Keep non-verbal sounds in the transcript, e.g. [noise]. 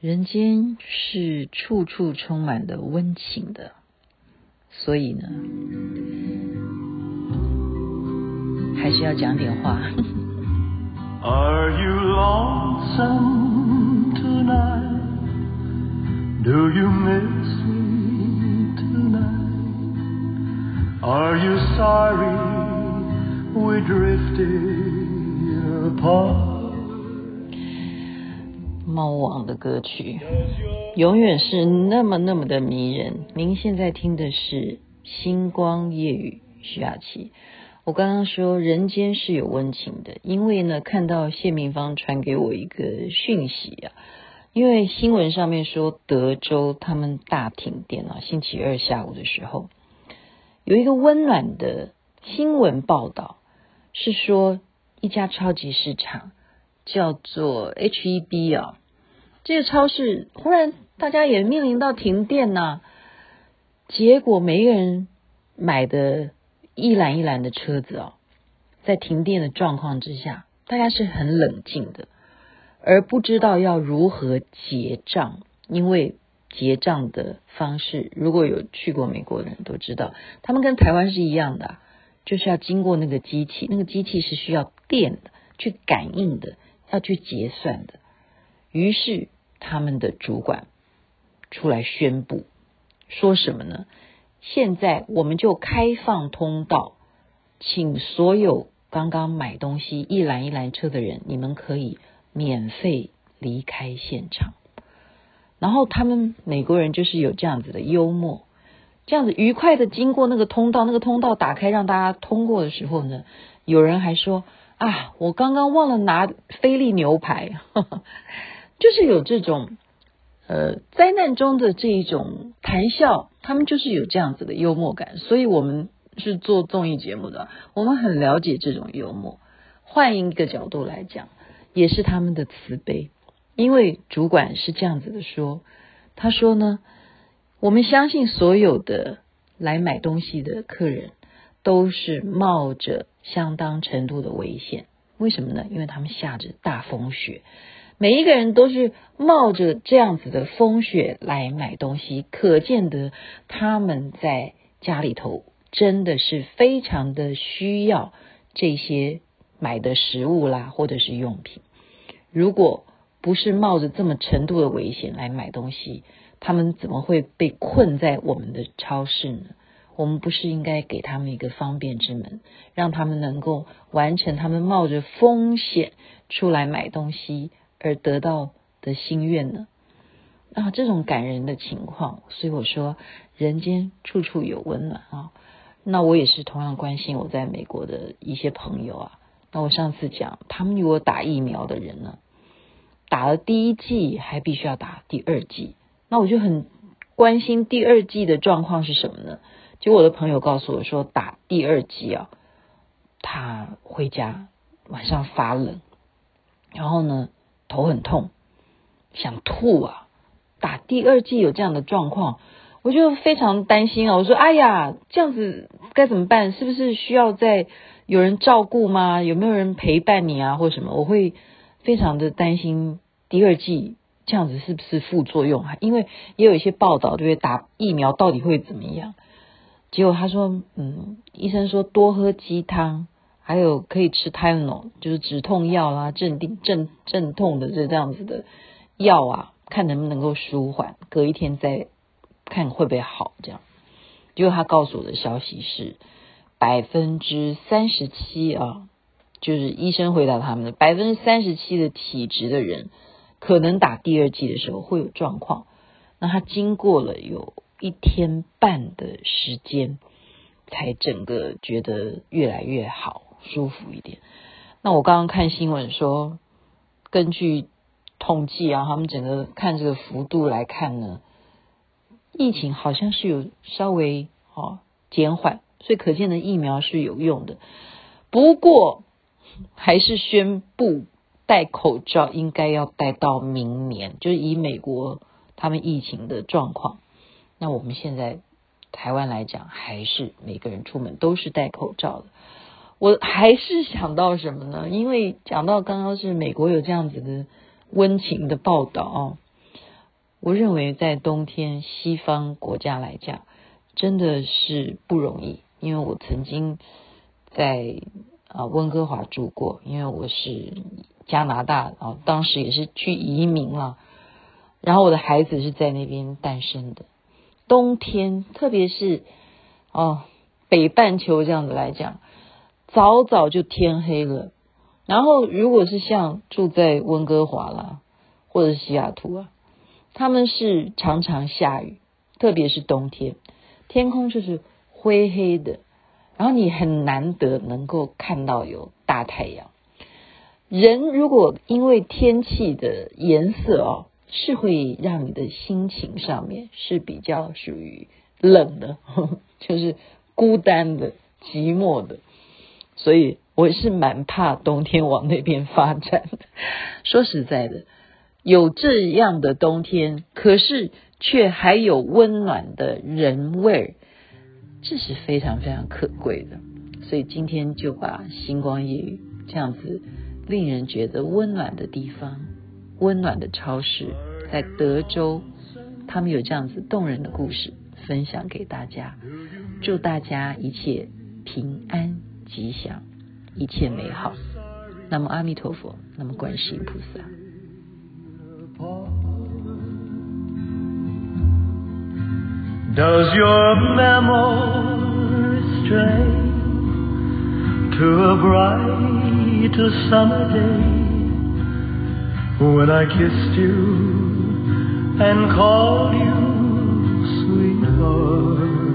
人间是处处充满的温情的，所以呢，还是要讲点话。Are you lonesome tonight? Do you miss me tonight? Are you sorry we drifted apart? 猫王的歌曲永远是那么那么的迷人。您现在听的是《星光夜雨》，徐雅琪。我刚刚说人间是有温情的，因为呢，看到谢明芳传给我一个讯息啊，因为新闻上面说德州他们大停电啊，星期二下午的时候，有一个温暖的新闻报道，是说一家超级市场叫做 HEB 啊。这个超市忽然大家也面临到停电呐、结果每个人买的一篮一篮的车子哦，在停电的状况之下，大家是很冷静的，而不知道要如何结账，因为结账的方式，如果有去过美国的人都知道，他们跟台湾是一样的，就是要经过那个机器，那个机器是需要电的，去感应的，要去结算的，于是。他们的主管出来宣布说什么呢？现在我们就开放通道，请所有刚刚买东西一篮一篮车的人，你们可以免费离开现场。然后他们美国人就是有这样子的幽默，这样子愉快的经过那个通道，那个通道打开让大家通过的时候呢，有人还说啊，我刚刚忘了拿菲力牛排。呵 [laughs] 呵就是有这种，呃，灾难中的这一种谈笑，他们就是有这样子的幽默感，所以我们是做综艺节目的，我们很了解这种幽默。换一个角度来讲，也是他们的慈悲，因为主管是这样子的说，他说呢，我们相信所有的来买东西的客人都是冒着相当程度的危险，为什么呢？因为他们下着大风雪。每一个人都是冒着这样子的风雪来买东西，可见得他们在家里头真的是非常的需要这些买的食物啦，或者是用品。如果不是冒着这么程度的危险来买东西，他们怎么会被困在我们的超市呢？我们不是应该给他们一个方便之门，让他们能够完成他们冒着风险出来买东西而得到的心愿呢？啊，这种感人的情况，所以我说人间处处有温暖啊。那我也是同样关心我在美国的一些朋友啊。那我上次讲，他们如果打疫苗的人呢，打了第一剂还必须要打第二剂，那我就很关心第二剂的状况是什么呢？就我的朋友告诉我说，打第二剂啊，他回家晚上发冷，然后呢，头很痛，想吐啊！打第二剂有这样的状况，我就非常担心啊！我说：“哎呀，这样子该怎么办？是不是需要再有人照顾吗？有没有人陪伴你啊，或什么？”我会非常的担心第二剂这样子是不是副作用啊？因为也有一些报道，对不对？打疫苗到底会怎么样？结果他说：“嗯，医生说多喝鸡汤。”还有可以吃泰诺就是止痛药啦，镇定镇镇痛的这这样子的药啊，看能不能够舒缓，隔一天再看会不会好。这样，结果他告诉我的消息是百分之三十七啊，就是医生回答他们的百分之三十七的体质的人，可能打第二剂的时候会有状况。那他经过了有一天半的时间，才整个觉得越来越好。舒服一点。那我刚刚看新闻说，根据统计啊，他们整个看这个幅度来看呢，疫情好像是有稍微哦减缓，所以可见的疫苗是有用的。不过还是宣布戴口罩应该要戴到明年，就是以美国他们疫情的状况。那我们现在台湾来讲，还是每个人出门都是戴口罩的。我还是想到什么呢？因为讲到刚刚是美国有这样子的温情的报道哦，我认为在冬天西方国家来讲，真的是不容易，因为我曾经在啊温哥华住过，因为我是加拿大啊，当时也是去移民了，然后我的孩子是在那边诞生的。冬天，特别是哦北半球这样子来讲，早早就天黑了。然后如果是像住在温哥华啦，或者西雅图啊，他们是常常下雨，特别是冬天。天空就是灰黑的，然后你很难得能够看到有大太阳。人如果因为天气的颜色哦，是会让你的心情上面是比较属于冷的，[laughs] 就是孤单的、寂寞的。所以我是蛮怕冬天往那边发展的。[laughs] 说实在的，有这样的冬天，可是。却还有温暖的人味儿，这是非常非常可贵的。所以今天就把星光夜雨这样子令人觉得温暖的地方，温暖的超市，在德州，他们有这样子动人的故事分享给大家。祝大家一切平安吉祥，一切美好。那么阿弥陀佛，那么观世音菩萨。Does your memory stray to a bright summer day when I kissed you and called you sweetheart?